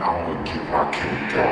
I'ma get my cake out.